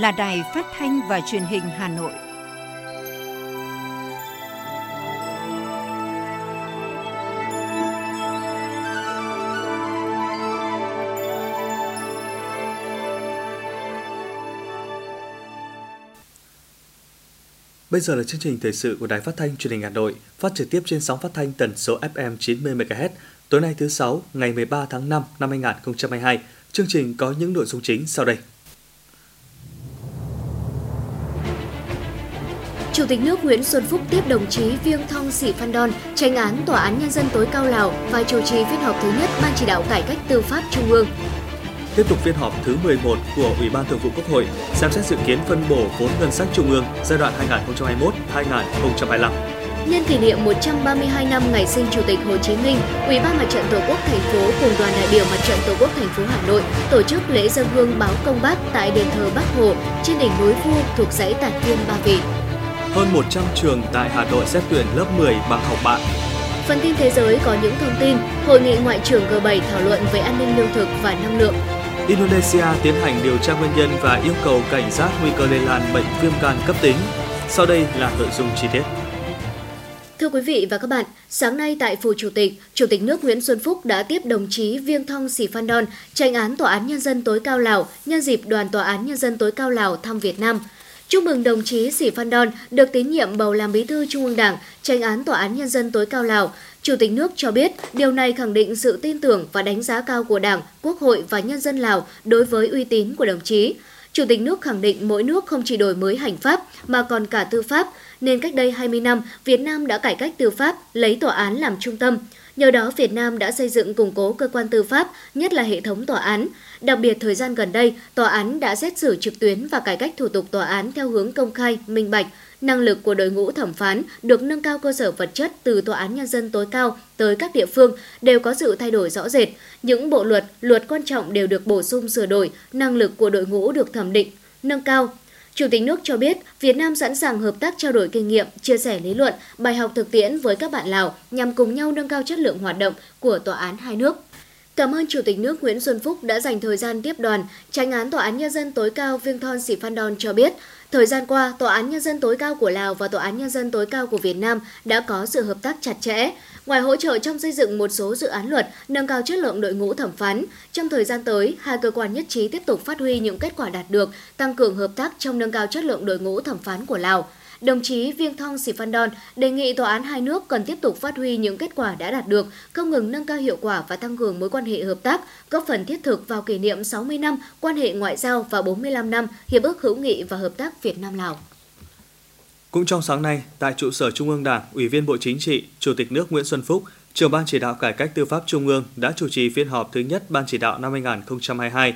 là Đài Phát thanh và Truyền hình Hà Nội. Bây giờ là chương trình thời sự của Đài Phát thanh Truyền hình Hà Nội, phát trực tiếp trên sóng phát thanh tần số FM 90 MHz. Tối nay thứ sáu, ngày 13 tháng 5 năm 2022. Chương trình có những nội dung chính sau đây. Chủ tịch nước Nguyễn Xuân Phúc tiếp đồng chí Viêng Thong Sĩ Phan Đon, tranh án Tòa án Nhân dân tối cao Lào và chủ trì phiên họp thứ nhất Ban chỉ đạo cải cách tư pháp Trung ương. Tiếp tục phiên họp thứ 11 của Ủy ban Thường vụ Quốc hội xem xét dự kiến phân bổ vốn ngân sách Trung ương giai đoạn 2021-2025. Nhân kỷ niệm 132 năm ngày sinh Chủ tịch Hồ Chí Minh, Ủy ban Mặt trận Tổ quốc thành phố cùng đoàn đại biểu Mặt trận Tổ quốc thành phố Hà Nội tổ chức lễ dân hương báo công Bác tại đền thờ Bắc Hồ trên đỉnh núi Vu thuộc dãy Tản Viên Ba Vì. Hơn 100 trường tại Hà Nội xét tuyển lớp 10 bằng học bạ. Phần tin thế giới có những thông tin, Hội nghị Ngoại trưởng G7 thảo luận về an ninh lương thực và năng lượng. Indonesia tiến hành điều tra nguyên nhân và yêu cầu cảnh giác nguy cơ lây lan bệnh viêm gan cấp tính. Sau đây là nội dung chi tiết. Thưa quý vị và các bạn, sáng nay tại Phủ Chủ tịch, Chủ tịch nước Nguyễn Xuân Phúc đã tiếp đồng chí Viêng Thong Sĩ Phan Đon, tranh án Tòa án Nhân dân tối cao Lào, nhân dịp đoàn Tòa án Nhân dân tối cao Lào thăm Việt Nam. Chúc mừng đồng chí Sĩ Phan Đon được tín nhiệm bầu làm bí thư Trung ương Đảng, tranh án Tòa án Nhân dân tối cao Lào. Chủ tịch nước cho biết điều này khẳng định sự tin tưởng và đánh giá cao của Đảng, Quốc hội và nhân dân Lào đối với uy tín của đồng chí. Chủ tịch nước khẳng định mỗi nước không chỉ đổi mới hành pháp mà còn cả tư pháp, nên cách đây 20 năm, Việt Nam đã cải cách tư pháp, lấy tòa án làm trung tâm. Nhờ đó, Việt Nam đã xây dựng củng cố cơ quan tư pháp, nhất là hệ thống tòa án. Đặc biệt, thời gian gần đây, tòa án đã xét xử trực tuyến và cải cách thủ tục tòa án theo hướng công khai, minh bạch, năng lực của đội ngũ thẩm phán được nâng cao cơ sở vật chất từ tòa án nhân dân tối cao tới các địa phương đều có sự thay đổi rõ rệt. Những bộ luật, luật quan trọng đều được bổ sung sửa đổi, năng lực của đội ngũ được thẩm định, nâng cao. Chủ tịch nước cho biết, Việt Nam sẵn sàng hợp tác trao đổi kinh nghiệm, chia sẻ lý luận, bài học thực tiễn với các bạn Lào nhằm cùng nhau nâng cao chất lượng hoạt động của tòa án hai nước. Cảm ơn Chủ tịch nước Nguyễn Xuân Phúc đã dành thời gian tiếp đoàn. tránh án Tòa án Nhân dân tối cao Viêng Thon Sĩ Phan Đon cho biết, thời gian qua, Tòa án Nhân dân tối cao của Lào và Tòa án Nhân dân tối cao của Việt Nam đã có sự hợp tác chặt chẽ. Ngoài hỗ trợ trong xây dựng một số dự án luật, nâng cao chất lượng đội ngũ thẩm phán, trong thời gian tới, hai cơ quan nhất trí tiếp tục phát huy những kết quả đạt được, tăng cường hợp tác trong nâng cao chất lượng đội ngũ thẩm phán của Lào đồng chí Viêng Thong Sĩ Phan Đon đề nghị tòa án hai nước cần tiếp tục phát huy những kết quả đã đạt được, không ngừng nâng cao hiệu quả và tăng cường mối quan hệ hợp tác, góp phần thiết thực vào kỷ niệm 60 năm quan hệ ngoại giao và 45 năm Hiệp ước hữu nghị và hợp tác Việt Nam Lào. Cũng trong sáng nay, tại trụ sở Trung ương Đảng, Ủy viên Bộ Chính trị, Chủ tịch nước Nguyễn Xuân Phúc, trưởng ban chỉ đạo cải cách tư pháp Trung ương đã chủ trì phiên họp thứ nhất ban chỉ đạo năm 2022.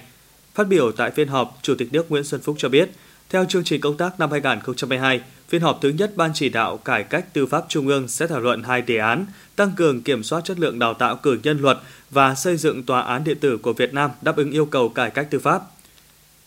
Phát biểu tại phiên họp, Chủ tịch nước Nguyễn Xuân Phúc cho biết, theo chương trình công tác năm 2022, phiên họp thứ nhất Ban chỉ đạo cải cách tư pháp Trung ương sẽ thảo luận hai đề án tăng cường kiểm soát chất lượng đào tạo cử nhân luật và xây dựng tòa án điện tử của Việt Nam đáp ứng yêu cầu cải cách tư pháp.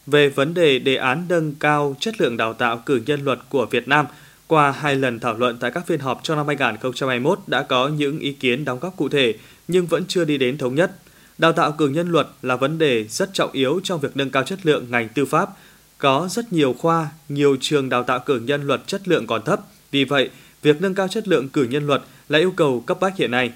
Về vấn đề đề án nâng cao chất lượng đào tạo cử nhân luật của Việt Nam, qua hai lần thảo luận tại các phiên họp trong năm 2021 đã có những ý kiến đóng góp cụ thể nhưng vẫn chưa đi đến thống nhất. Đào tạo cử nhân luật là vấn đề rất trọng yếu trong việc nâng cao chất lượng ngành tư pháp – có rất nhiều khoa, nhiều trường đào tạo cử nhân luật chất lượng còn thấp. Vì vậy, việc nâng cao chất lượng cử nhân luật là yêu cầu cấp bách hiện nay.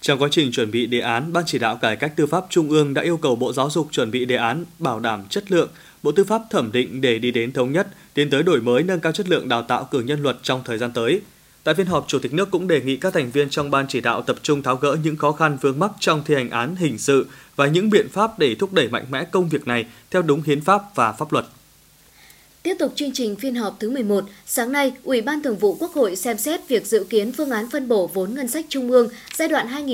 Trong quá trình chuẩn bị đề án, Ban chỉ đạo cải cách tư pháp Trung ương đã yêu cầu Bộ Giáo dục chuẩn bị đề án bảo đảm chất lượng, Bộ Tư pháp thẩm định để đi đến thống nhất, tiến tới đổi mới nâng cao chất lượng đào tạo cử nhân luật trong thời gian tới. Tại phiên họp, Chủ tịch nước cũng đề nghị các thành viên trong ban chỉ đạo tập trung tháo gỡ những khó khăn vướng mắc trong thi hành án hình sự và những biện pháp để thúc đẩy mạnh mẽ công việc này theo đúng hiến pháp và pháp luật. Tiếp tục chương trình phiên họp thứ 11, sáng nay, Ủy ban Thường vụ Quốc hội xem xét việc dự kiến phương án phân bổ vốn ngân sách trung ương giai đoạn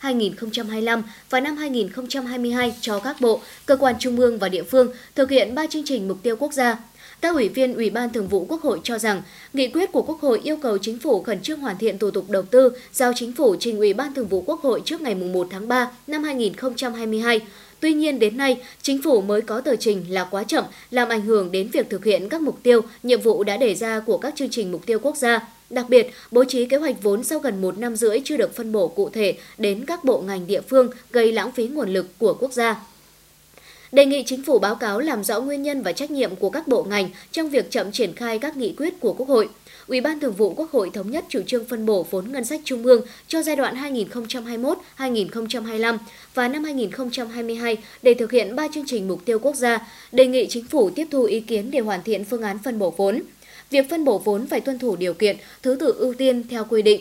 2021-2025 và năm 2022 cho các bộ, cơ quan trung ương và địa phương thực hiện ba chương trình mục tiêu quốc gia các ủy viên Ủy ban Thường vụ Quốc hội cho rằng, nghị quyết của Quốc hội yêu cầu chính phủ khẩn trương hoàn thiện thủ tục đầu tư, giao chính phủ trình Ủy ban Thường vụ Quốc hội trước ngày 1 tháng 3 năm 2022. Tuy nhiên đến nay, chính phủ mới có tờ trình là quá chậm, làm ảnh hưởng đến việc thực hiện các mục tiêu, nhiệm vụ đã đề ra của các chương trình mục tiêu quốc gia. Đặc biệt, bố trí kế hoạch vốn sau gần một năm rưỡi chưa được phân bổ cụ thể đến các bộ ngành địa phương gây lãng phí nguồn lực của quốc gia đề nghị chính phủ báo cáo làm rõ nguyên nhân và trách nhiệm của các bộ ngành trong việc chậm triển khai các nghị quyết của Quốc hội. Ủy ban Thường vụ Quốc hội thống nhất chủ trương phân bổ vốn ngân sách trung ương cho giai đoạn 2021-2025 và năm 2022 để thực hiện ba chương trình mục tiêu quốc gia, đề nghị chính phủ tiếp thu ý kiến để hoàn thiện phương án phân bổ vốn. Việc phân bổ vốn phải tuân thủ điều kiện, thứ tự ưu tiên theo quy định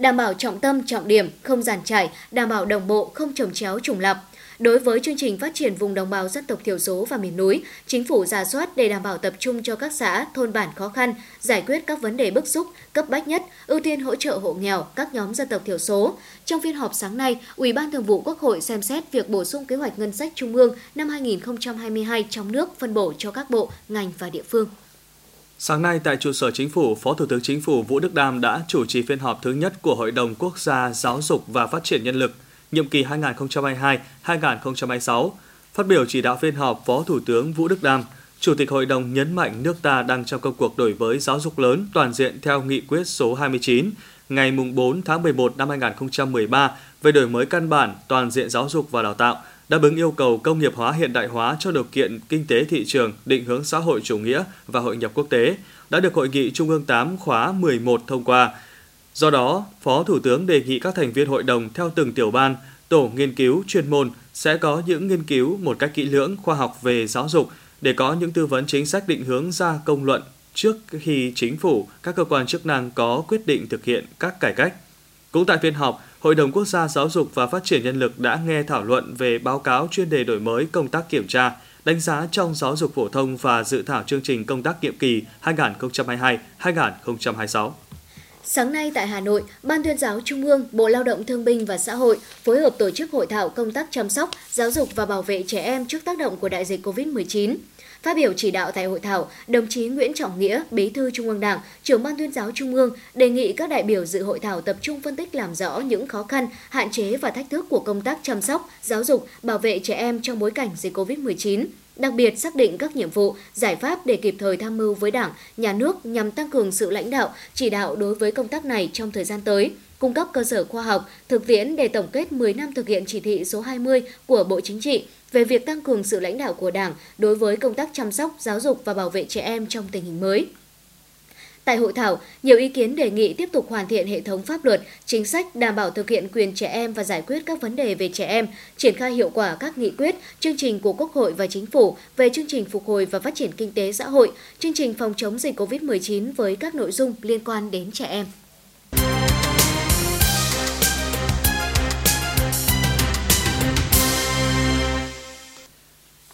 đảm bảo trọng tâm, trọng điểm, không giàn trải, đảm bảo đồng bộ, không trồng chéo trùng lập Đối với chương trình phát triển vùng đồng bào dân tộc thiểu số và miền núi, chính phủ giả soát để đảm bảo tập trung cho các xã, thôn bản khó khăn, giải quyết các vấn đề bức xúc, cấp bách nhất, ưu tiên hỗ trợ hộ nghèo, các nhóm dân tộc thiểu số. Trong phiên họp sáng nay, Ủy ban Thường vụ Quốc hội xem xét việc bổ sung kế hoạch ngân sách trung ương năm 2022 trong nước phân bổ cho các bộ, ngành và địa phương. Sáng nay tại trụ sở chính phủ, Phó Thủ tướng Chính phủ Vũ Đức Đam đã chủ trì phiên họp thứ nhất của Hội đồng Quốc gia Giáo dục và Phát triển Nhân lực, nhiệm kỳ 2022-2026. Phát biểu chỉ đạo phiên họp, Phó Thủ tướng Vũ Đức Đam, Chủ tịch Hội đồng nhấn mạnh nước ta đang trong công cuộc đổi mới giáo dục lớn toàn diện theo nghị quyết số 29 ngày 4 tháng 11 năm 2013 về đổi mới căn bản toàn diện giáo dục và đào tạo – đáp ứng yêu cầu công nghiệp hóa hiện đại hóa cho điều kiện kinh tế thị trường, định hướng xã hội chủ nghĩa và hội nhập quốc tế, đã được Hội nghị Trung ương 8 khóa 11 thông qua. Do đó, Phó Thủ tướng đề nghị các thành viên hội đồng theo từng tiểu ban, tổ nghiên cứu chuyên môn sẽ có những nghiên cứu một cách kỹ lưỡng khoa học về giáo dục để có những tư vấn chính sách định hướng ra công luận trước khi chính phủ, các cơ quan chức năng có quyết định thực hiện các cải cách. Cũng tại phiên họp, Hội đồng Quốc gia Giáo dục và Phát triển Nhân lực đã nghe thảo luận về báo cáo chuyên đề đổi mới công tác kiểm tra, đánh giá trong giáo dục phổ thông và dự thảo chương trình công tác nhiệm kỳ 2022-2026. Sáng nay tại Hà Nội, Ban tuyên giáo Trung ương, Bộ Lao động Thương binh và Xã hội phối hợp tổ chức hội thảo công tác chăm sóc, giáo dục và bảo vệ trẻ em trước tác động của đại dịch COVID-19. Phát biểu chỉ đạo tại hội thảo, đồng chí Nguyễn Trọng Nghĩa, Bí thư Trung ương Đảng, trưởng ban tuyên giáo Trung ương đề nghị các đại biểu dự hội thảo tập trung phân tích làm rõ những khó khăn, hạn chế và thách thức của công tác chăm sóc, giáo dục, bảo vệ trẻ em trong bối cảnh dịch COVID-19 đặc biệt xác định các nhiệm vụ, giải pháp để kịp thời tham mưu với Đảng, Nhà nước nhằm tăng cường sự lãnh đạo, chỉ đạo đối với công tác này trong thời gian tới, cung cấp cơ sở khoa học, thực tiễn để tổng kết 10 năm thực hiện chỉ thị số 20 của Bộ Chính trị về việc tăng cường sự lãnh đạo của Đảng đối với công tác chăm sóc, giáo dục và bảo vệ trẻ em trong tình hình mới. Tại hội thảo, nhiều ý kiến đề nghị tiếp tục hoàn thiện hệ thống pháp luật, chính sách đảm bảo thực hiện quyền trẻ em và giải quyết các vấn đề về trẻ em, triển khai hiệu quả các nghị quyết, chương trình của Quốc hội và Chính phủ về chương trình phục hồi và phát triển kinh tế xã hội, chương trình phòng chống dịch COVID-19 với các nội dung liên quan đến trẻ em.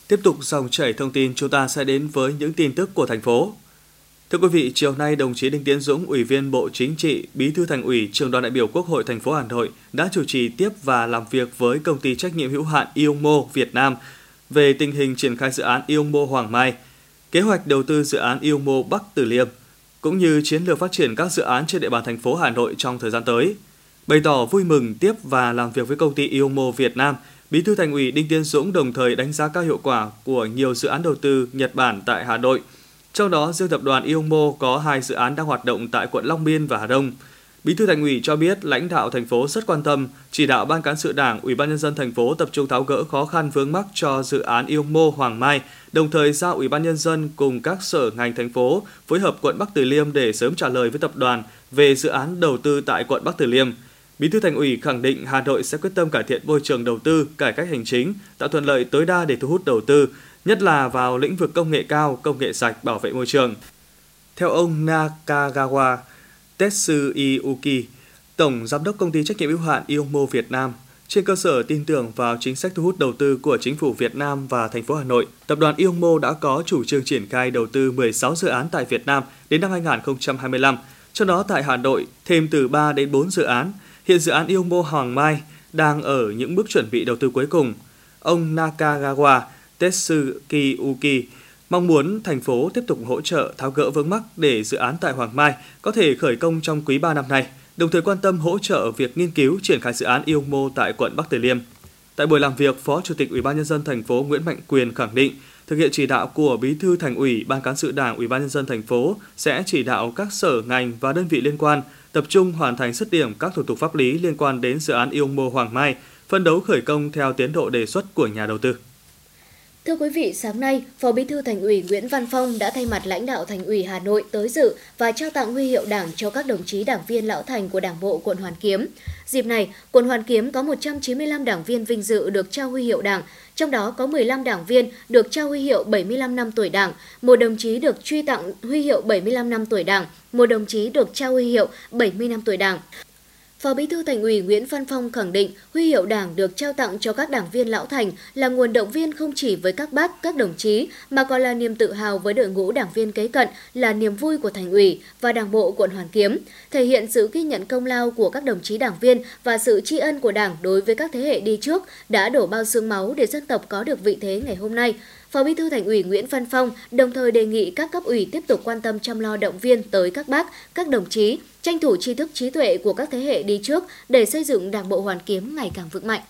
Tiếp tục dòng chảy thông tin, chúng ta sẽ đến với những tin tức của thành phố. Thưa quý vị, chiều nay đồng chí Đinh Tiến Dũng, Ủy viên Bộ Chính trị, Bí thư Thành ủy, Trường đoàn đại biểu Quốc hội thành phố Hà Nội đã chủ trì tiếp và làm việc với công ty trách nhiệm hữu hạn Iomo Việt Nam về tình hình triển khai dự án Iomo Hoàng Mai, kế hoạch đầu tư dự án Iomo Bắc Từ Liêm, cũng như chiến lược phát triển các dự án trên địa bàn thành phố Hà Nội trong thời gian tới. Bày tỏ vui mừng tiếp và làm việc với công ty Iomo Việt Nam, Bí thư Thành ủy Đinh Tiến Dũng đồng thời đánh giá cao hiệu quả của nhiều dự án đầu tư Nhật Bản tại Hà Nội – trong đó, riêng tập đoàn Iomo có hai dự án đang hoạt động tại quận Long Biên và Hà Đông. Bí thư Thành ủy cho biết lãnh đạo thành phố rất quan tâm, chỉ đạo ban cán sự Đảng, Ủy ban nhân dân thành phố tập trung tháo gỡ khó khăn vướng mắc cho dự án Iomo Hoàng Mai, đồng thời giao Ủy ban nhân dân cùng các sở ngành thành phố phối hợp quận Bắc Từ Liêm để sớm trả lời với tập đoàn về dự án đầu tư tại quận Bắc Từ Liêm. Bí thư Thành ủy khẳng định Hà Nội sẽ quyết tâm cải thiện môi trường đầu tư, cải cách hành chính, tạo thuận lợi tối đa để thu hút đầu tư, nhất là vào lĩnh vực công nghệ cao, công nghệ sạch, bảo vệ môi trường. Theo ông Nakagawa Tetsuyuki, Tổng Giám đốc Công ty Trách nhiệm hữu hạn Iomo Việt Nam, trên cơ sở tin tưởng vào chính sách thu hút đầu tư của chính phủ Việt Nam và thành phố Hà Nội, tập đoàn Iomo đã có chủ trương triển khai đầu tư 16 dự án tại Việt Nam đến năm 2025, trong đó tại Hà Nội thêm từ 3 đến 4 dự án. Hiện dự án Iomo Hoàng Mai đang ở những bước chuẩn bị đầu tư cuối cùng. Ông Nakagawa Tetsuki Uki mong muốn thành phố tiếp tục hỗ trợ tháo gỡ vướng mắc để dự án tại Hoàng Mai có thể khởi công trong quý 3 năm nay, đồng thời quan tâm hỗ trợ việc nghiên cứu triển khai dự án yêu tại quận Bắc Từ Liêm. Tại buổi làm việc, Phó Chủ tịch Ủy ban nhân dân thành phố Nguyễn Mạnh Quyền khẳng định, thực hiện chỉ đạo của Bí thư Thành ủy, Ban cán sự Đảng, Ủy ban nhân dân thành phố sẽ chỉ đạo các sở ngành và đơn vị liên quan tập trung hoàn thành dứt điểm các thủ tục pháp lý liên quan đến dự án yêu mô Hoàng Mai, phân đấu khởi công theo tiến độ đề xuất của nhà đầu tư. Thưa quý vị, sáng nay, Phó Bí thư Thành ủy Nguyễn Văn Phong đã thay mặt lãnh đạo Thành ủy Hà Nội tới dự và trao tặng huy hiệu Đảng cho các đồng chí đảng viên lão thành của Đảng bộ quận Hoàn Kiếm. Dịp này, quận Hoàn Kiếm có 195 đảng viên vinh dự được trao huy hiệu Đảng, trong đó có 15 đảng viên được trao huy hiệu 75 năm tuổi Đảng, một đồng chí được truy tặng huy hiệu 75 năm tuổi Đảng, một đồng chí được trao huy hiệu 70 năm tuổi Đảng. Phó Bí thư Thành ủy Nguyễn Văn Phong khẳng định huy hiệu Đảng được trao tặng cho các đảng viên lão thành là nguồn động viên không chỉ với các bác, các đồng chí mà còn là niềm tự hào với đội ngũ đảng viên kế cận, là niềm vui của Thành ủy và Đảng bộ quận Hoàn Kiếm, thể hiện sự ghi nhận công lao của các đồng chí đảng viên và sự tri ân của Đảng đối với các thế hệ đi trước đã đổ bao xương máu để dân tộc có được vị thế ngày hôm nay. Phó Bí thư Thành ủy Nguyễn Văn Phong đồng thời đề nghị các cấp ủy tiếp tục quan tâm chăm lo động viên tới các bác, các đồng chí, tranh thủ tri thức trí tuệ của các thế hệ đi trước để xây dựng Đảng bộ Hoàn Kiếm ngày càng vững mạnh.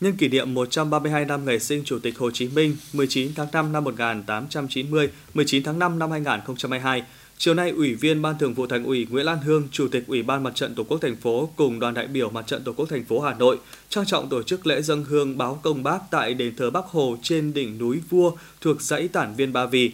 Nhân kỷ niệm 132 năm ngày sinh Chủ tịch Hồ Chí Minh 19 tháng 5 năm 1890, 19 tháng 5 năm 2022, Chiều nay, Ủy viên Ban Thường vụ Thành ủy Nguyễn Lan Hương, Chủ tịch Ủy ban Mặt trận Tổ quốc thành phố cùng đoàn đại biểu Mặt trận Tổ quốc thành phố Hà Nội trang trọng tổ chức lễ dâng hương báo công Bác tại đền thờ Bắc Hồ trên đỉnh núi Vua thuộc dãy Tản Viên Ba Vì.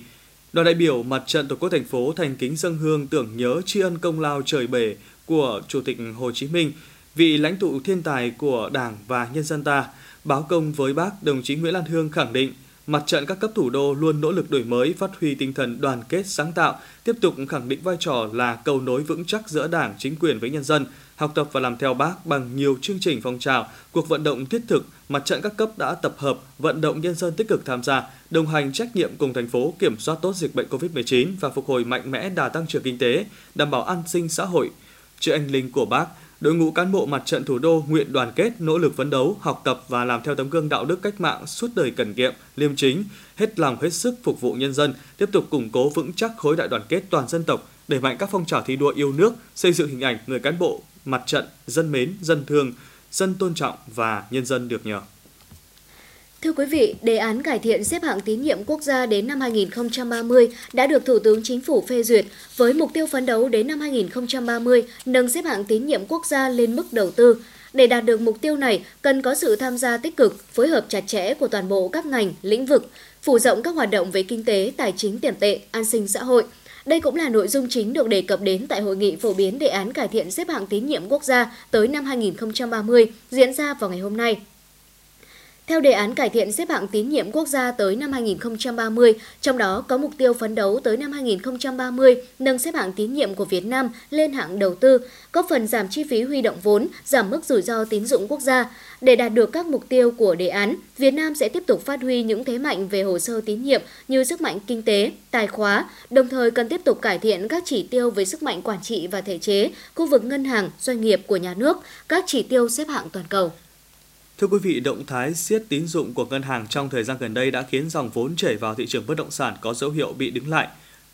Đoàn đại biểu Mặt trận Tổ quốc thành phố thành kính dâng hương tưởng nhớ tri ân công lao trời bể của Chủ tịch Hồ Chí Minh, vị lãnh tụ thiên tài của Đảng và nhân dân ta. Báo công với Bác, đồng chí Nguyễn Lan Hương khẳng định Mặt trận các cấp thủ đô luôn nỗ lực đổi mới, phát huy tinh thần đoàn kết sáng tạo, tiếp tục khẳng định vai trò là cầu nối vững chắc giữa Đảng, chính quyền với nhân dân, học tập và làm theo Bác bằng nhiều chương trình phong trào, cuộc vận động thiết thực, mặt trận các cấp đã tập hợp, vận động nhân dân tích cực tham gia, đồng hành trách nhiệm cùng thành phố kiểm soát tốt dịch bệnh COVID-19 và phục hồi mạnh mẽ đà tăng trưởng kinh tế, đảm bảo an sinh xã hội. Chữ anh linh của Bác, đội ngũ cán bộ mặt trận thủ đô nguyện đoàn kết, nỗ lực phấn đấu, học tập và làm theo tấm gương đạo đức cách mạng suốt đời cần kiệm, liêm chính, hết lòng hết sức phục vụ nhân dân, tiếp tục củng cố vững chắc khối đại đoàn kết toàn dân tộc, đẩy mạnh các phong trào thi đua yêu nước, xây dựng hình ảnh người cán bộ mặt trận dân mến, dân thương, dân tôn trọng và nhân dân được nhờ. Thưa quý vị, đề án cải thiện xếp hạng tín nhiệm quốc gia đến năm 2030 đã được Thủ tướng Chính phủ phê duyệt với mục tiêu phấn đấu đến năm 2030 nâng xếp hạng tín nhiệm quốc gia lên mức đầu tư. Để đạt được mục tiêu này, cần có sự tham gia tích cực, phối hợp chặt chẽ của toàn bộ các ngành, lĩnh vực, phủ rộng các hoạt động về kinh tế, tài chính tiền tệ, an sinh xã hội. Đây cũng là nội dung chính được đề cập đến tại hội nghị phổ biến đề án cải thiện xếp hạng tín nhiệm quốc gia tới năm 2030 diễn ra vào ngày hôm nay. Theo đề án cải thiện xếp hạng tín nhiệm quốc gia tới năm 2030, trong đó có mục tiêu phấn đấu tới năm 2030 nâng xếp hạng tín nhiệm của Việt Nam lên hạng đầu tư, góp phần giảm chi phí huy động vốn, giảm mức rủi ro tín dụng quốc gia. Để đạt được các mục tiêu của đề án, Việt Nam sẽ tiếp tục phát huy những thế mạnh về hồ sơ tín nhiệm như sức mạnh kinh tế, tài khóa, đồng thời cần tiếp tục cải thiện các chỉ tiêu về sức mạnh quản trị và thể chế, khu vực ngân hàng, doanh nghiệp của nhà nước, các chỉ tiêu xếp hạng toàn cầu. Thưa quý vị, động thái siết tín dụng của ngân hàng trong thời gian gần đây đã khiến dòng vốn chảy vào thị trường bất động sản có dấu hiệu bị đứng lại.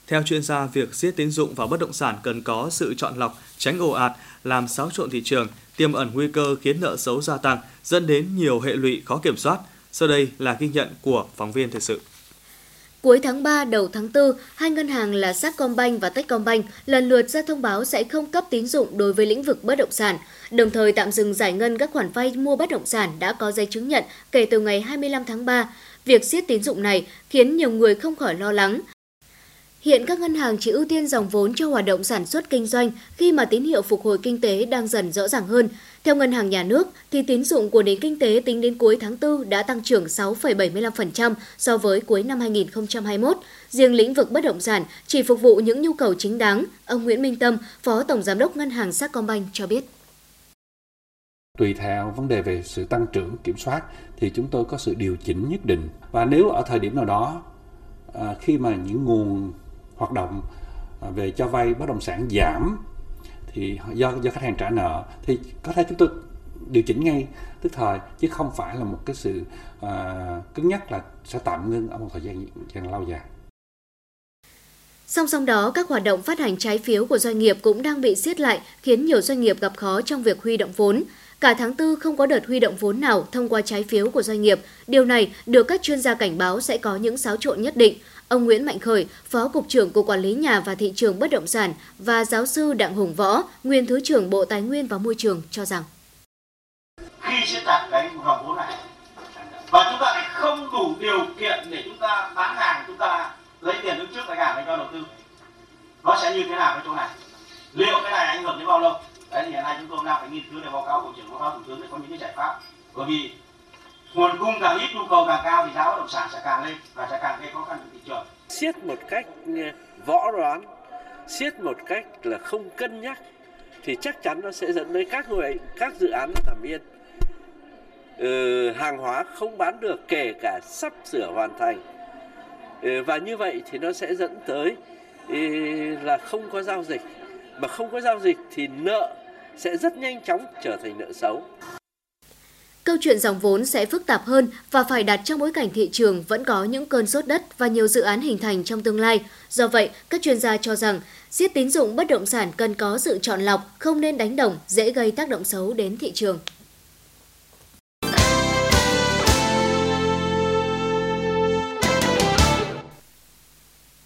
Theo chuyên gia, việc siết tín dụng vào bất động sản cần có sự chọn lọc, tránh ồ ạt, làm xáo trộn thị trường, tiềm ẩn nguy cơ khiến nợ xấu gia tăng, dẫn đến nhiều hệ lụy khó kiểm soát. Sau đây là ghi nhận của phóng viên thời sự. Cuối tháng 3 đầu tháng 4, hai ngân hàng là Sacombank và Techcombank lần lượt ra thông báo sẽ không cấp tín dụng đối với lĩnh vực bất động sản, đồng thời tạm dừng giải ngân các khoản vay mua bất động sản đã có giấy chứng nhận kể từ ngày 25 tháng 3. Việc siết tín dụng này khiến nhiều người không khỏi lo lắng, Hiện các ngân hàng chỉ ưu tiên dòng vốn cho hoạt động sản xuất kinh doanh khi mà tín hiệu phục hồi kinh tế đang dần rõ ràng hơn. Theo Ngân hàng Nhà nước, thì tín dụng của nền kinh tế tính đến cuối tháng 4 đã tăng trưởng 6,75% so với cuối năm 2021. Riêng lĩnh vực bất động sản chỉ phục vụ những nhu cầu chính đáng, ông Nguyễn Minh Tâm, Phó Tổng Giám đốc Ngân hàng Sacombank cho biết. Tùy theo vấn đề về sự tăng trưởng kiểm soát thì chúng tôi có sự điều chỉnh nhất định. Và nếu ở thời điểm nào đó à, khi mà những nguồn hoạt động à, về cho vay bất động sản giảm thì do do khách hàng trả nợ thì có thể chúng tôi điều chỉnh ngay tức thời chứ không phải là một cái sự uh, cứng nhắc là sẽ tạm ngưng ở một thời gian gian lâu dài. Song song đó, các hoạt động phát hành trái phiếu của doanh nghiệp cũng đang bị siết lại, khiến nhiều doanh nghiệp gặp khó trong việc huy động vốn. Cả tháng tư không có đợt huy động vốn nào thông qua trái phiếu của doanh nghiệp. Điều này được các chuyên gia cảnh báo sẽ có những xáo trộn nhất định. Ông Nguyễn Mạnh Khởi, Phó Cục trưởng Cục Quản lý Nhà và Thị trường Bất động sản và giáo sư Đặng Hùng Võ, nguyên Thứ trưởng Bộ Tài nguyên và Môi trường cho rằng. Khi sẽ đặt cái nguồn vốn này và chúng ta lại không đủ điều kiện để chúng ta bán hàng chúng ta lấy tiền đứng trước khách cả để cho đầu tư. Nó sẽ như thế nào cái chỗ này? Liệu cái này ảnh hưởng đến bao lâu? Đấy thì hiện nay chúng tôi đang phải nghiên cứu để báo cáo bộ trưởng báo cáo thủ tướng để có những cái giải pháp. Bởi vì nguồn cung càng ít nhu cầu càng cao thì giá bất động sản sẽ càng lên và sẽ càng gây khó khăn cho thị trường. Siết một cách ờ, võ đoán siết một cách là không cân nhắc thì chắc chắn nó sẽ dẫn đến các người các dự án nằm yên. Ừ, hàng hóa không bán được kể cả sắp sửa hoàn thành. Ừ, và như vậy thì nó sẽ dẫn tới ừ, là không có giao dịch. Mà không có giao dịch thì nợ sẽ rất nhanh chóng trở thành nợ xấu. Câu chuyện dòng vốn sẽ phức tạp hơn và phải đặt trong bối cảnh thị trường vẫn có những cơn sốt đất và nhiều dự án hình thành trong tương lai. Do vậy, các chuyên gia cho rằng siết tín dụng bất động sản cần có sự chọn lọc, không nên đánh đồng, dễ gây tác động xấu đến thị trường.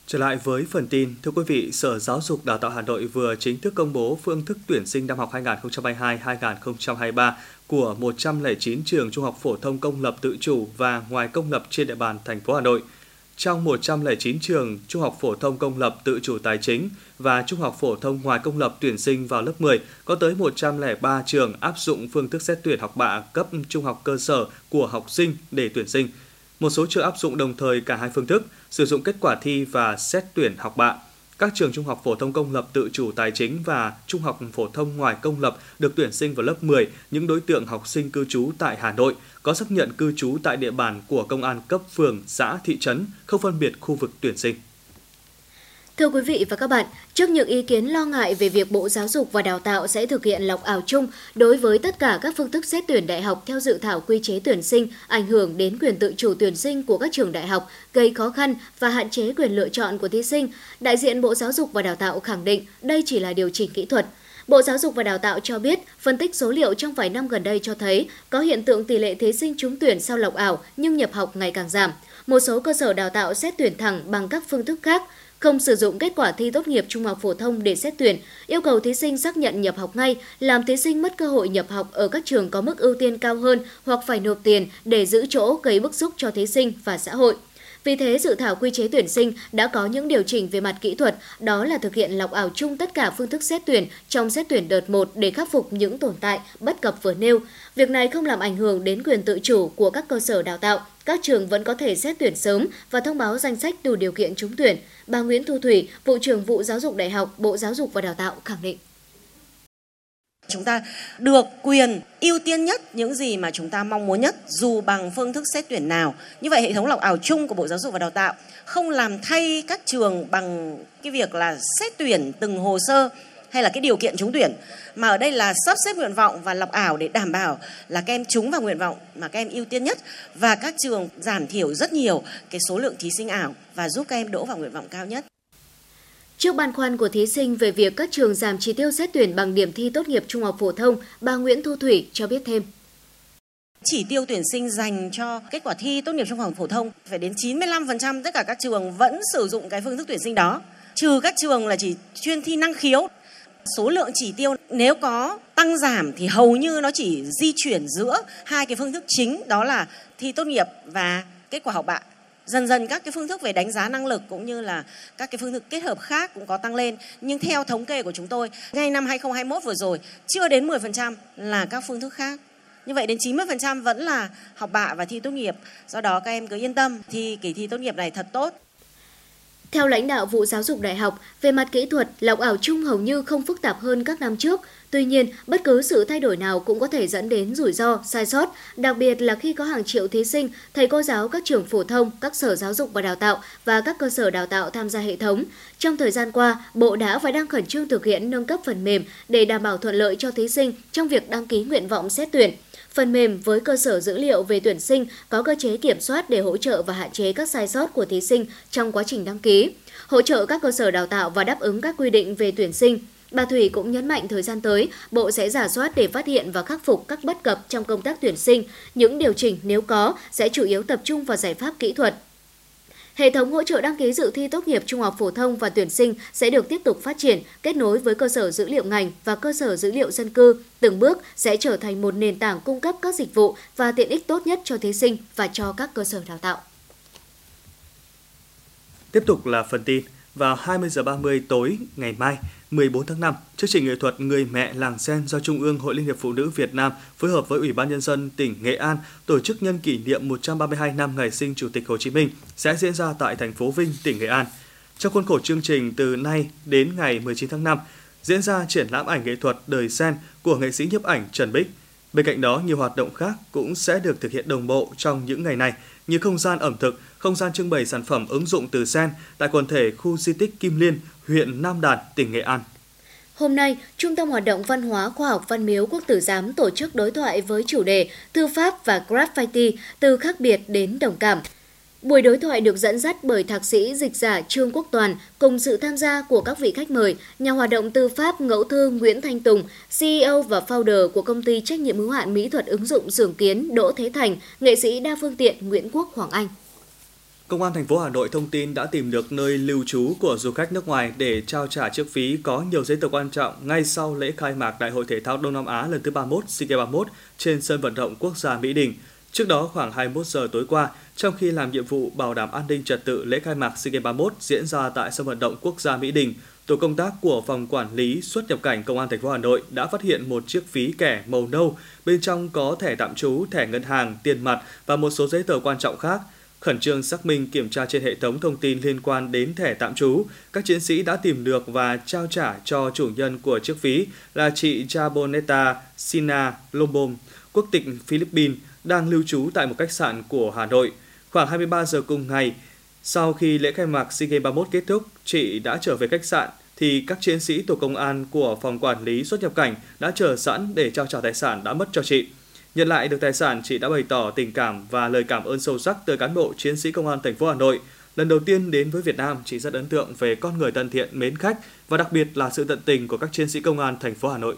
Trở lại với phần tin, thưa quý vị, Sở Giáo dục Đào tạo Hà Nội vừa chính thức công bố phương thức tuyển sinh năm học 2022-2023 của 109 trường trung học phổ thông công lập tự chủ và ngoài công lập trên địa bàn thành phố Hà Nội. Trong 109 trường trung học phổ thông công lập tự chủ tài chính và trung học phổ thông ngoài công lập tuyển sinh vào lớp 10, có tới 103 trường áp dụng phương thức xét tuyển học bạ cấp trung học cơ sở của học sinh để tuyển sinh. Một số trường áp dụng đồng thời cả hai phương thức, sử dụng kết quả thi và xét tuyển học bạ. Các trường trung học phổ thông công lập tự chủ tài chính và trung học phổ thông ngoài công lập được tuyển sinh vào lớp 10 những đối tượng học sinh cư trú tại Hà Nội có xác nhận cư trú tại địa bàn của công an cấp phường, xã, thị trấn, không phân biệt khu vực tuyển sinh. Thưa quý vị và các bạn, trước những ý kiến lo ngại về việc Bộ Giáo dục và Đào tạo sẽ thực hiện lọc ảo chung đối với tất cả các phương thức xét tuyển đại học theo dự thảo quy chế tuyển sinh, ảnh hưởng đến quyền tự chủ tuyển sinh của các trường đại học, gây khó khăn và hạn chế quyền lựa chọn của thí sinh, đại diện Bộ Giáo dục và Đào tạo khẳng định đây chỉ là điều chỉnh kỹ thuật. Bộ Giáo dục và Đào tạo cho biết, phân tích số liệu trong vài năm gần đây cho thấy có hiện tượng tỷ lệ thí sinh trúng tuyển sau lọc ảo nhưng nhập học ngày càng giảm. Một số cơ sở đào tạo xét tuyển thẳng bằng các phương thức khác, không sử dụng kết quả thi tốt nghiệp trung học phổ thông để xét tuyển, yêu cầu thí sinh xác nhận nhập học ngay, làm thí sinh mất cơ hội nhập học ở các trường có mức ưu tiên cao hơn hoặc phải nộp tiền để giữ chỗ gây bức xúc cho thí sinh và xã hội. Vì thế, dự thảo quy chế tuyển sinh đã có những điều chỉnh về mặt kỹ thuật, đó là thực hiện lọc ảo chung tất cả phương thức xét tuyển trong xét tuyển đợt 1 để khắc phục những tồn tại, bất cập vừa nêu. Việc này không làm ảnh hưởng đến quyền tự chủ của các cơ sở đào tạo. Các trường vẫn có thể xét tuyển sớm và thông báo danh sách đủ điều kiện trúng tuyển. Bà Nguyễn Thu Thủy, Vụ trưởng Vụ Giáo dục Đại học, Bộ Giáo dục và Đào tạo khẳng định. Chúng ta được quyền ưu tiên nhất những gì mà chúng ta mong muốn nhất dù bằng phương thức xét tuyển nào. Như vậy hệ thống lọc ảo chung của Bộ Giáo dục và Đào tạo không làm thay các trường bằng cái việc là xét tuyển từng hồ sơ hay là cái điều kiện trúng tuyển mà ở đây là sắp xếp nguyện vọng và lọc ảo để đảm bảo là các em trúng vào nguyện vọng mà các em ưu tiên nhất và các trường giảm thiểu rất nhiều cái số lượng thí sinh ảo và giúp các em đỗ vào nguyện vọng cao nhất. Trước băn khoăn của thí sinh về việc các trường giảm chỉ tiêu xét tuyển bằng điểm thi tốt nghiệp trung học phổ thông, bà Nguyễn Thu Thủy cho biết thêm. Chỉ tiêu tuyển sinh dành cho kết quả thi tốt nghiệp trung học phổ thông phải đến 95% tất cả các trường vẫn sử dụng cái phương thức tuyển sinh đó. Trừ các trường là chỉ chuyên thi năng khiếu. Số lượng chỉ tiêu nếu có tăng giảm thì hầu như nó chỉ di chuyển giữa hai cái phương thức chính, đó là thi tốt nghiệp và kết quả học bạ. Dần dần các cái phương thức về đánh giá năng lực cũng như là các cái phương thức kết hợp khác cũng có tăng lên. Nhưng theo thống kê của chúng tôi, ngay năm 2021 vừa rồi, chưa đến 10% là các phương thức khác. Như vậy đến 90% vẫn là học bạ và thi tốt nghiệp. Do đó các em cứ yên tâm, thi kỳ thi tốt nghiệp này thật tốt theo lãnh đạo vụ giáo dục đại học, về mặt kỹ thuật, lọc ảo chung hầu như không phức tạp hơn các năm trước. Tuy nhiên, bất cứ sự thay đổi nào cũng có thể dẫn đến rủi ro, sai sót, đặc biệt là khi có hàng triệu thí sinh, thầy cô giáo các trường phổ thông, các sở giáo dục và đào tạo và các cơ sở đào tạo tham gia hệ thống. Trong thời gian qua, Bộ đã và đang khẩn trương thực hiện nâng cấp phần mềm để đảm bảo thuận lợi cho thí sinh trong việc đăng ký nguyện vọng xét tuyển. Phần mềm với cơ sở dữ liệu về tuyển sinh có cơ chế kiểm soát để hỗ trợ và hạn chế các sai sót của thí sinh trong quá trình đăng ký, hỗ trợ các cơ sở đào tạo và đáp ứng các quy định về tuyển sinh. Bà Thủy cũng nhấn mạnh thời gian tới, Bộ sẽ giả soát để phát hiện và khắc phục các bất cập trong công tác tuyển sinh. Những điều chỉnh nếu có sẽ chủ yếu tập trung vào giải pháp kỹ thuật, Hệ thống hỗ trợ đăng ký dự thi tốt nghiệp trung học phổ thông và tuyển sinh sẽ được tiếp tục phát triển, kết nối với cơ sở dữ liệu ngành và cơ sở dữ liệu dân cư, từng bước sẽ trở thành một nền tảng cung cấp các dịch vụ và tiện ích tốt nhất cho thí sinh và cho các cơ sở đào tạo. Tiếp tục là phần tin. Vào 20h30 tối ngày mai, 14 tháng 5, chương trình nghệ thuật Người mẹ làng sen do Trung ương Hội Liên hiệp Phụ nữ Việt Nam phối hợp với Ủy ban nhân dân tỉnh Nghệ An tổ chức nhân kỷ niệm 132 năm ngày sinh Chủ tịch Hồ Chí Minh sẽ diễn ra tại thành phố Vinh, tỉnh Nghệ An. Trong khuôn khổ chương trình từ nay đến ngày 19 tháng 5, diễn ra triển lãm ảnh nghệ thuật Đời sen của nghệ sĩ nhiếp ảnh Trần Bích. Bên cạnh đó, nhiều hoạt động khác cũng sẽ được thực hiện đồng bộ trong những ngày này như không gian ẩm thực, không gian trưng bày sản phẩm ứng dụng từ sen tại quần thể khu di tích Kim Liên, huyện Nam Đàn, tỉnh Nghệ An. Hôm nay, Trung tâm Hoạt động Văn hóa Khoa học Văn miếu Quốc tử giám tổ chức đối thoại với chủ đề Thư pháp và Graffiti từ khác biệt đến đồng cảm – Buổi đối thoại được dẫn dắt bởi thạc sĩ dịch giả Trương Quốc Toàn cùng sự tham gia của các vị khách mời, nhà hoạt động tư pháp ngẫu thư Nguyễn Thanh Tùng, CEO và founder của công ty trách nhiệm hữu hạn mỹ thuật ứng dụng Dường Kiến Đỗ Thế Thành, nghệ sĩ đa phương tiện Nguyễn Quốc Hoàng Anh. Công an thành phố Hà Nội thông tin đã tìm được nơi lưu trú của du khách nước ngoài để trao trả chiếc phí có nhiều giấy tờ quan trọng ngay sau lễ khai mạc Đại hội thể thao Đông Nam Á lần thứ 31 SEA Games 31 trên sân vận động quốc gia Mỹ Đình. Trước đó khoảng 21 giờ tối qua, trong khi làm nhiệm vụ bảo đảm an ninh trật tự lễ khai mạc SEA Games 31 diễn ra tại sân vận động quốc gia Mỹ Đình, tổ công tác của phòng quản lý xuất nhập cảnh công an thành phố Hà Nội đã phát hiện một chiếc phí kẻ màu nâu, bên trong có thẻ tạm trú, thẻ ngân hàng, tiền mặt và một số giấy tờ quan trọng khác. Khẩn trương xác minh kiểm tra trên hệ thống thông tin liên quan đến thẻ tạm trú, các chiến sĩ đã tìm được và trao trả cho chủ nhân của chiếc ví là chị Jaboneta Sina Lombom, quốc tịch Philippines, đang lưu trú tại một khách sạn của Hà Nội. Khoảng 23 giờ cùng ngày, sau khi lễ khai mạc SEA Games 31 kết thúc, chị đã trở về khách sạn thì các chiến sĩ tổ công an của phòng quản lý xuất nhập cảnh đã chờ sẵn để trao trả tài sản đã mất cho chị. Nhận lại được tài sản, chị đã bày tỏ tình cảm và lời cảm ơn sâu sắc tới cán bộ chiến sĩ công an thành phố Hà Nội. Lần đầu tiên đến với Việt Nam, chị rất ấn tượng về con người thân thiện, mến khách và đặc biệt là sự tận tình của các chiến sĩ công an thành phố Hà Nội.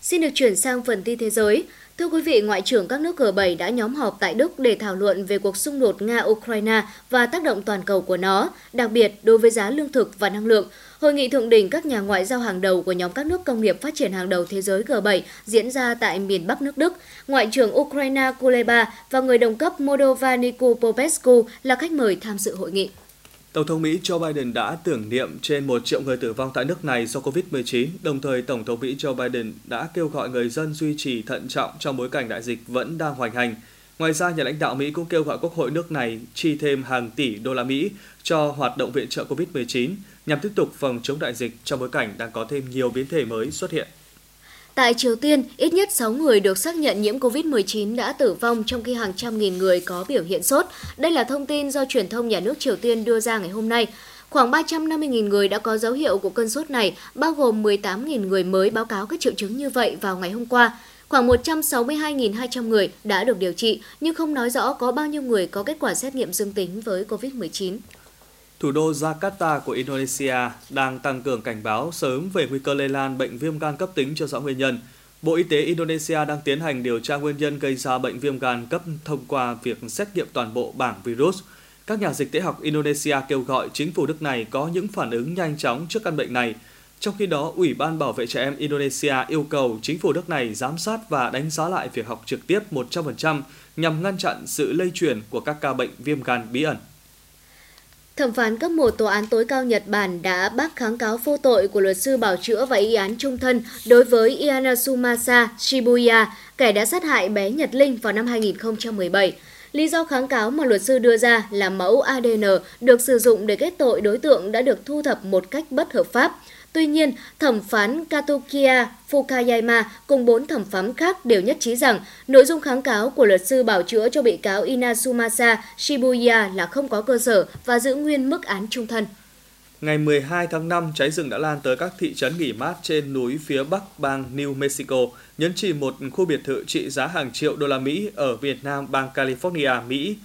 Xin được chuyển sang phần tin thế giới. Thưa quý vị, Ngoại trưởng các nước G7 đã nhóm họp tại Đức để thảo luận về cuộc xung đột Nga-Ukraine và tác động toàn cầu của nó, đặc biệt đối với giá lương thực và năng lượng. Hội nghị thượng đỉnh các nhà ngoại giao hàng đầu của nhóm các nước công nghiệp phát triển hàng đầu thế giới G7 diễn ra tại miền Bắc nước Đức. Ngoại trưởng Ukraine Kuleba và người đồng cấp Moldova Niku Popescu là khách mời tham dự hội nghị. Tổng thống Mỹ Joe Biden đã tưởng niệm trên 1 triệu người tử vong tại nước này do Covid-19, đồng thời Tổng thống Mỹ Joe Biden đã kêu gọi người dân duy trì thận trọng trong bối cảnh đại dịch vẫn đang hoành hành. Ngoài ra, nhà lãnh đạo Mỹ cũng kêu gọi Quốc hội nước này chi thêm hàng tỷ đô la Mỹ cho hoạt động viện trợ Covid-19 nhằm tiếp tục phòng chống đại dịch trong bối cảnh đang có thêm nhiều biến thể mới xuất hiện. Tại Triều Tiên, ít nhất 6 người được xác nhận nhiễm COVID-19 đã tử vong trong khi hàng trăm nghìn người có biểu hiện sốt. Đây là thông tin do truyền thông nhà nước Triều Tiên đưa ra ngày hôm nay. Khoảng 350.000 người đã có dấu hiệu của cơn sốt này, bao gồm 18.000 người mới báo cáo các triệu chứng như vậy vào ngày hôm qua. Khoảng 162.200 người đã được điều trị, nhưng không nói rõ có bao nhiêu người có kết quả xét nghiệm dương tính với COVID-19 thủ đô Jakarta của Indonesia đang tăng cường cảnh báo sớm về nguy cơ lây lan bệnh viêm gan cấp tính chưa rõ nguyên nhân. Bộ Y tế Indonesia đang tiến hành điều tra nguyên nhân gây ra bệnh viêm gan cấp thông qua việc xét nghiệm toàn bộ bảng virus. Các nhà dịch tễ học Indonesia kêu gọi chính phủ nước này có những phản ứng nhanh chóng trước căn bệnh này. Trong khi đó, Ủy ban Bảo vệ trẻ em Indonesia yêu cầu chính phủ nước này giám sát và đánh giá lại việc học trực tiếp 100% nhằm ngăn chặn sự lây truyền của các ca bệnh viêm gan bí ẩn. Thẩm phán cấp 1 Tòa án tối cao Nhật Bản đã bác kháng cáo vô tội của luật sư bảo chữa và y án trung thân đối với Ianasumasa Shibuya, kẻ đã sát hại bé Nhật Linh vào năm 2017. Lý do kháng cáo mà luật sư đưa ra là mẫu ADN được sử dụng để kết tội đối tượng đã được thu thập một cách bất hợp pháp. Tuy nhiên, thẩm phán Katokia Fukayama cùng bốn thẩm phán khác đều nhất trí rằng nội dung kháng cáo của luật sư bảo chữa cho bị cáo Inazumasa Shibuya là không có cơ sở và giữ nguyên mức án trung thân. Ngày 12 tháng 5, cháy rừng đã lan tới các thị trấn nghỉ mát trên núi phía bắc bang New Mexico, nhấn chìm một khu biệt thự trị giá hàng triệu đô la Mỹ ở Việt Nam bang California, Mỹ.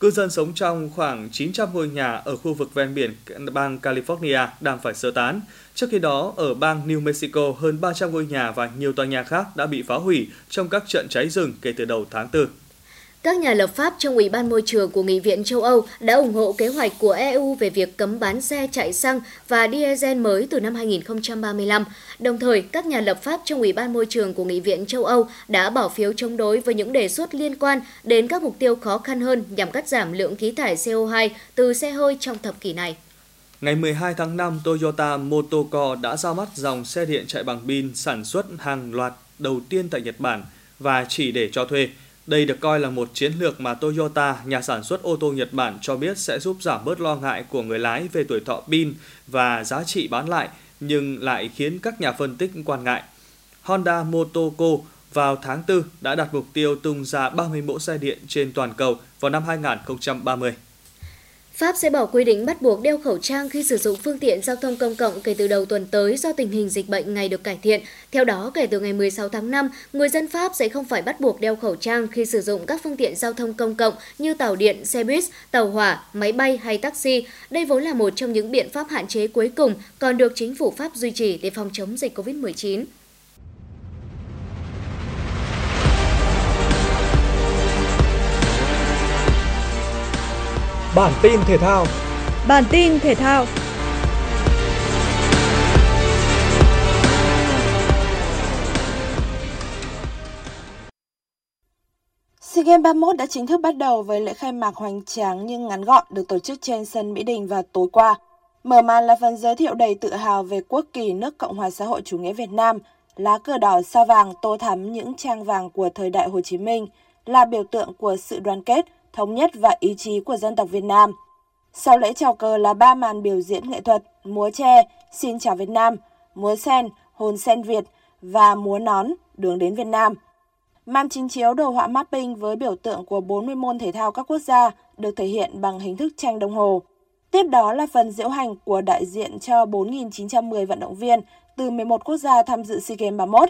Cư dân sống trong khoảng 900 ngôi nhà ở khu vực ven biển bang California đang phải sơ tán. Trước khi đó, ở bang New Mexico, hơn 300 ngôi nhà và nhiều tòa nhà khác đã bị phá hủy trong các trận cháy rừng kể từ đầu tháng 4. Các nhà lập pháp trong Ủy ban Môi trường của Nghị viện châu Âu đã ủng hộ kế hoạch của EU về việc cấm bán xe chạy xăng và diesel mới từ năm 2035. Đồng thời, các nhà lập pháp trong Ủy ban Môi trường của Nghị viện châu Âu đã bỏ phiếu chống đối với những đề xuất liên quan đến các mục tiêu khó khăn hơn nhằm cắt giảm lượng khí thải CO2 từ xe hơi trong thập kỷ này. Ngày 12 tháng 5, Toyota Motorco đã ra mắt dòng xe điện chạy bằng pin sản xuất hàng loạt đầu tiên tại Nhật Bản và chỉ để cho thuê. Đây được coi là một chiến lược mà Toyota, nhà sản xuất ô tô Nhật Bản cho biết sẽ giúp giảm bớt lo ngại của người lái về tuổi thọ pin và giá trị bán lại, nhưng lại khiến các nhà phân tích quan ngại. Honda Motorco vào tháng 4 đã đặt mục tiêu tung ra 30 mẫu xe điện trên toàn cầu vào năm 2030. Pháp sẽ bỏ quy định bắt buộc đeo khẩu trang khi sử dụng phương tiện giao thông công cộng kể từ đầu tuần tới do tình hình dịch bệnh ngày được cải thiện. Theo đó, kể từ ngày 16 tháng 5, người dân Pháp sẽ không phải bắt buộc đeo khẩu trang khi sử dụng các phương tiện giao thông công cộng như tàu điện, xe buýt, tàu hỏa, máy bay hay taxi. Đây vốn là một trong những biện pháp hạn chế cuối cùng còn được chính phủ Pháp duy trì để phòng chống dịch COVID-19. Bản tin thể thao. Bản tin thể thao. SEA Games 31 đã chính thức bắt đầu với lễ khai mạc hoành tráng nhưng ngắn gọn được tổ chức trên sân Mỹ Đình vào tối qua. Mở màn là phần giới thiệu đầy tự hào về quốc kỳ nước Cộng hòa xã hội chủ nghĩa Việt Nam, lá cờ đỏ sao vàng tô thắm những trang vàng của thời đại Hồ Chí Minh, là biểu tượng của sự đoàn kết, thống nhất và ý chí của dân tộc Việt Nam. Sau lễ chào cờ là ba màn biểu diễn nghệ thuật, múa tre, xin chào Việt Nam, múa sen, hồn sen Việt và múa nón, đường đến Việt Nam. Màn trình chiếu đồ họa mapping với biểu tượng của 40 môn thể thao các quốc gia được thể hiện bằng hình thức tranh đồng hồ. Tiếp đó là phần diễu hành của đại diện cho 4.910 vận động viên từ 11 quốc gia tham dự SEA Games 31.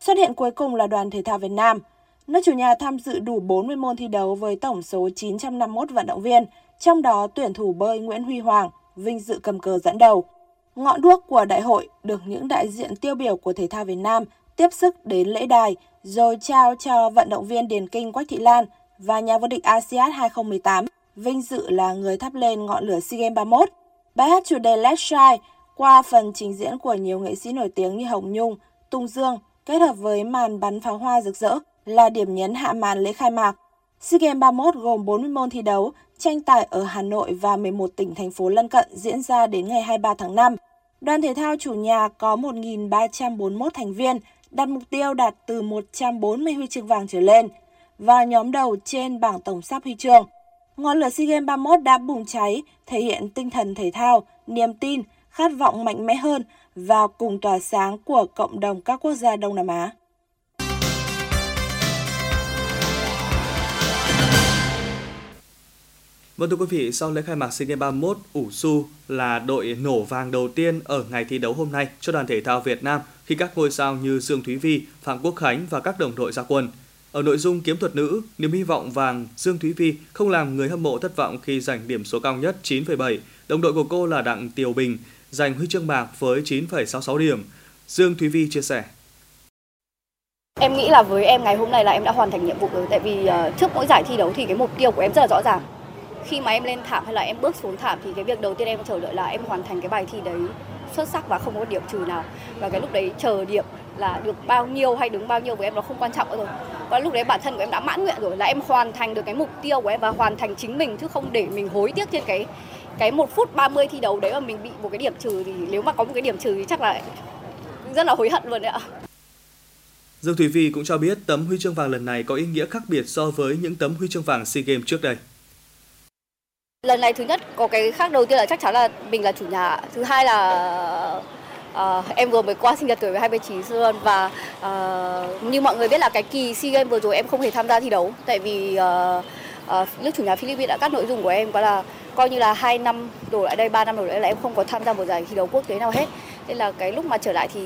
Xuất hiện cuối cùng là đoàn thể thao Việt Nam – Nước chủ nhà tham dự đủ 40 môn thi đấu với tổng số 951 vận động viên, trong đó tuyển thủ bơi Nguyễn Huy Hoàng vinh dự cầm cờ dẫn đầu. Ngọn đuốc của đại hội được những đại diện tiêu biểu của thể thao Việt Nam tiếp sức đến lễ đài rồi trao cho vận động viên Điền Kinh Quách Thị Lan và nhà vô địch ASEAN 2018 vinh dự là người thắp lên ngọn lửa SEA Games 31. Bài hát chủ đề Let's Shine qua phần trình diễn của nhiều nghệ sĩ nổi tiếng như Hồng Nhung, Tùng Dương kết hợp với màn bắn pháo hoa rực rỡ là điểm nhấn hạ màn lễ khai mạc. SEA Games 31 gồm 40 môn thi đấu, tranh tài ở Hà Nội và 11 tỉnh thành phố lân cận diễn ra đến ngày 23 tháng 5. Đoàn thể thao chủ nhà có 1.341 thành viên, đặt mục tiêu đạt từ 140 huy chương vàng trở lên và nhóm đầu trên bảng tổng sắp huy chương. Ngọn lửa SEA Games 31 đã bùng cháy, thể hiện tinh thần thể thao, niềm tin, khát vọng mạnh mẽ hơn và cùng tỏa sáng của cộng đồng các quốc gia Đông Nam Á. Vâng thưa quý vị, sau lễ khai mạc SEA Games 31, ủ su là đội nổ vàng đầu tiên ở ngày thi đấu hôm nay cho đoàn thể thao Việt Nam khi các ngôi sao như Dương Thúy Vi, Phạm Quốc Khánh và các đồng đội ra quân. Ở nội dung kiếm thuật nữ, niềm hy vọng vàng Dương Thúy Vi không làm người hâm mộ thất vọng khi giành điểm số cao nhất 9,7. Đồng đội của cô là Đặng Tiều Bình giành huy chương bạc với 9,66 điểm. Dương Thúy Vi chia sẻ. Em nghĩ là với em ngày hôm nay là em đã hoàn thành nhiệm vụ rồi tại vì ờ, trước mỗi giải thi đấu thì cái mục tiêu của em rất là rõ ràng khi mà em lên thảm hay là em bước xuống thảm thì cái việc đầu tiên em chờ đợi là em hoàn thành cái bài thi đấy xuất sắc và không có điểm trừ nào và cái lúc đấy chờ điểm là được bao nhiêu hay đứng bao nhiêu với em nó không quan trọng nữa rồi và lúc đấy bản thân của em đã mãn nguyện rồi, là em hoàn thành được cái mục tiêu của em và hoàn thành chính mình chứ không để mình hối tiếc trên cái cái một phút 30 thi đấu đấy mà mình bị một cái điểm trừ thì nếu mà có một cái điểm trừ thì chắc là rất là hối hận luôn đấy ạ. Dương Thủy Vi cũng cho biết tấm huy chương vàng lần này có ý nghĩa khác biệt so với những tấm huy chương vàng SEA Games trước đây. Lần này thứ nhất có cái khác đầu tiên là chắc chắn là mình là chủ nhà. Thứ hai là uh, em vừa mới qua sinh nhật tuổi 29 luôn và uh, như mọi người biết là cái kỳ SEA Games vừa rồi em không hề tham gia thi đấu tại vì uh, uh, nước chủ nhà Philippines đã cắt nội dung của em và là coi như là hai năm đổ lại đây, 3 năm đổ lại là em không có tham gia một giải thi đấu quốc tế nào hết. Nên là cái lúc mà trở lại thì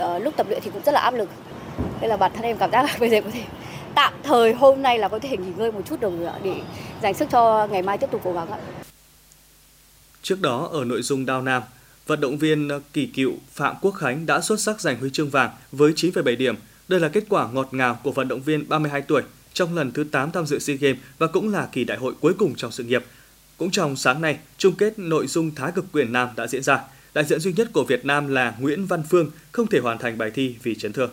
uh, lúc tập luyện thì cũng rất là áp lực. Nên là bản thân em cảm giác là bây giờ có thể tạm thời hôm nay là có thể nghỉ ngơi một chút được để dành sức cho ngày mai tiếp tục cố gắng ạ. Trước đó ở nội dung đao nam, vận động viên kỳ cựu Phạm Quốc Khánh đã xuất sắc giành huy chương vàng với 9,7 điểm. Đây là kết quả ngọt ngào của vận động viên 32 tuổi trong lần thứ 8 tham dự SEA Games và cũng là kỳ đại hội cuối cùng trong sự nghiệp. Cũng trong sáng nay, chung kết nội dung Thái cực quyền nam đã diễn ra. Đại diện duy nhất của Việt Nam là Nguyễn Văn Phương không thể hoàn thành bài thi vì chấn thương.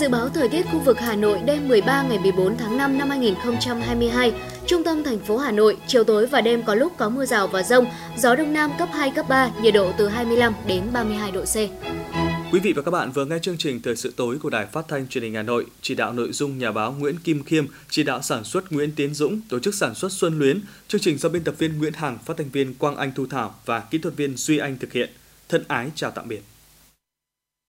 Dự báo thời tiết khu vực Hà Nội đêm 13 ngày 14 tháng 5 năm 2022, trung tâm thành phố Hà Nội, chiều tối và đêm có lúc có mưa rào và rông, gió đông nam cấp 2, cấp 3, nhiệt độ từ 25 đến 32 độ C. Quý vị và các bạn vừa nghe chương trình Thời sự tối của Đài Phát thanh Truyền hình Hà Nội, chỉ đạo nội dung nhà báo Nguyễn Kim Khiêm, chỉ đạo sản xuất Nguyễn Tiến Dũng, tổ chức sản xuất Xuân Luyến, chương trình do biên tập viên Nguyễn Hằng, phát thanh viên Quang Anh Thu Thảo và kỹ thuật viên Duy Anh thực hiện. Thân ái chào tạm biệt.